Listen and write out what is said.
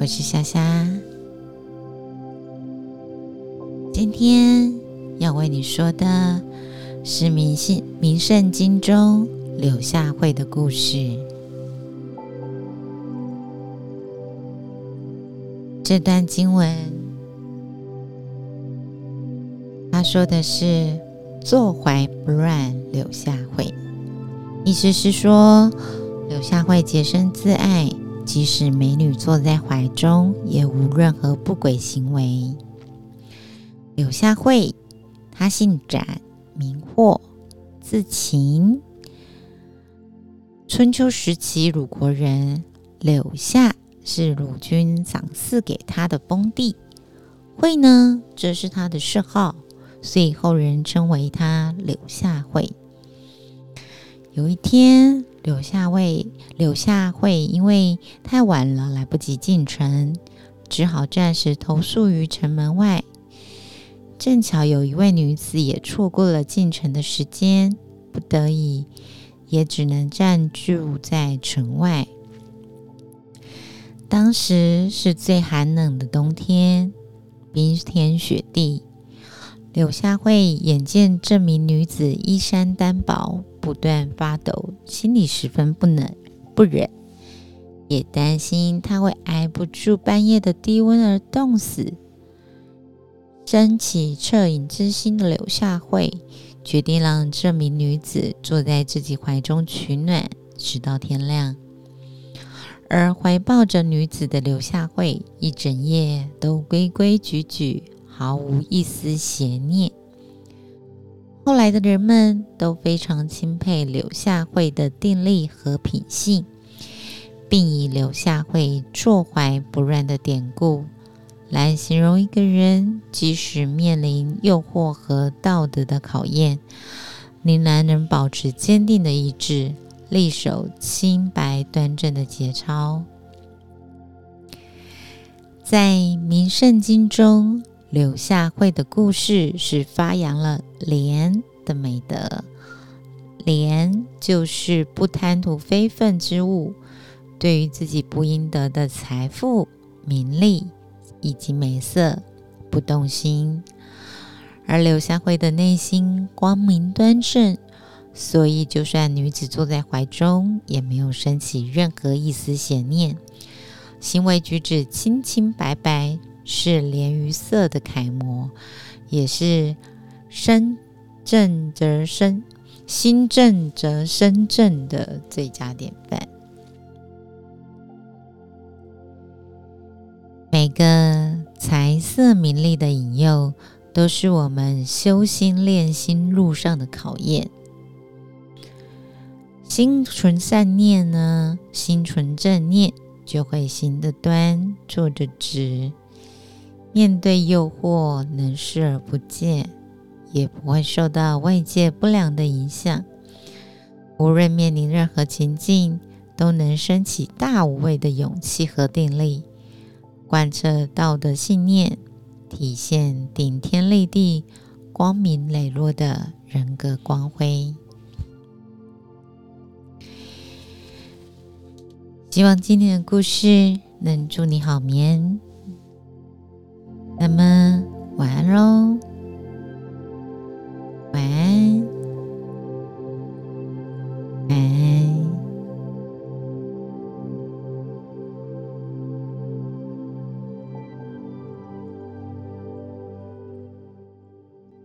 我是夏夏。今天要为你说的是《明信明圣经》中柳下惠的故事。这段经文，他说的是“坐怀不乱”，柳下惠，意思是说。柳下惠洁身自爱，即使美女坐在怀中，也无任何不轨行为。柳下惠，她姓展，名霍，字琴。春秋时期鲁国人，柳下是鲁君赏赐给他的封地，惠呢，则是他的谥号，所以后人称为他柳下惠。有一天。柳下惠，柳下惠因为太晚了，来不及进城，只好暂时投宿于城门外。正巧有一位女子也错过了进城的时间，不得已也只能暂住在城外。当时是最寒冷的冬天，冰天雪地。柳下惠眼见这名女子衣衫单薄，不断发抖，心里十分不能不忍，也担心她会挨不住半夜的低温而冻死。升起恻隐之心的柳下惠，决定让这名女子坐在自己怀中取暖，直到天亮。而怀抱着女子的柳下惠，一整夜都规规矩矩。毫无一丝邪念。后来的人们都非常钦佩柳下惠的定力和品性，并以柳下惠坐怀不乱的典故来形容一个人，即使面临诱惑和道德的考验，仍然能保持坚定的意志，力守清白端正的节操。在《名圣经》中。柳下惠的故事是发扬了廉的美德，廉就是不贪图非分之物，对于自己不应得的财富、名利以及美色不动心。而柳下惠的内心光明端正，所以就算女子坐在怀中，也没有升起任何一丝邪念，行为举止清清白白。是廉于色的楷模，也是身正则身，心正则身正的最佳典范。每个财色名利的引诱，都是我们修心练心路上的考验。心存善念呢，心存正念，就会行得端，坐得直。面对诱惑，能视而不见，也不会受到外界不良的影响。无论面临任何情境，都能升起大无畏的勇气和定力，贯彻道德信念，体现顶天立地、光明磊落的人格光辉。希望今天的故事能祝你好眠。那么，晚安喽。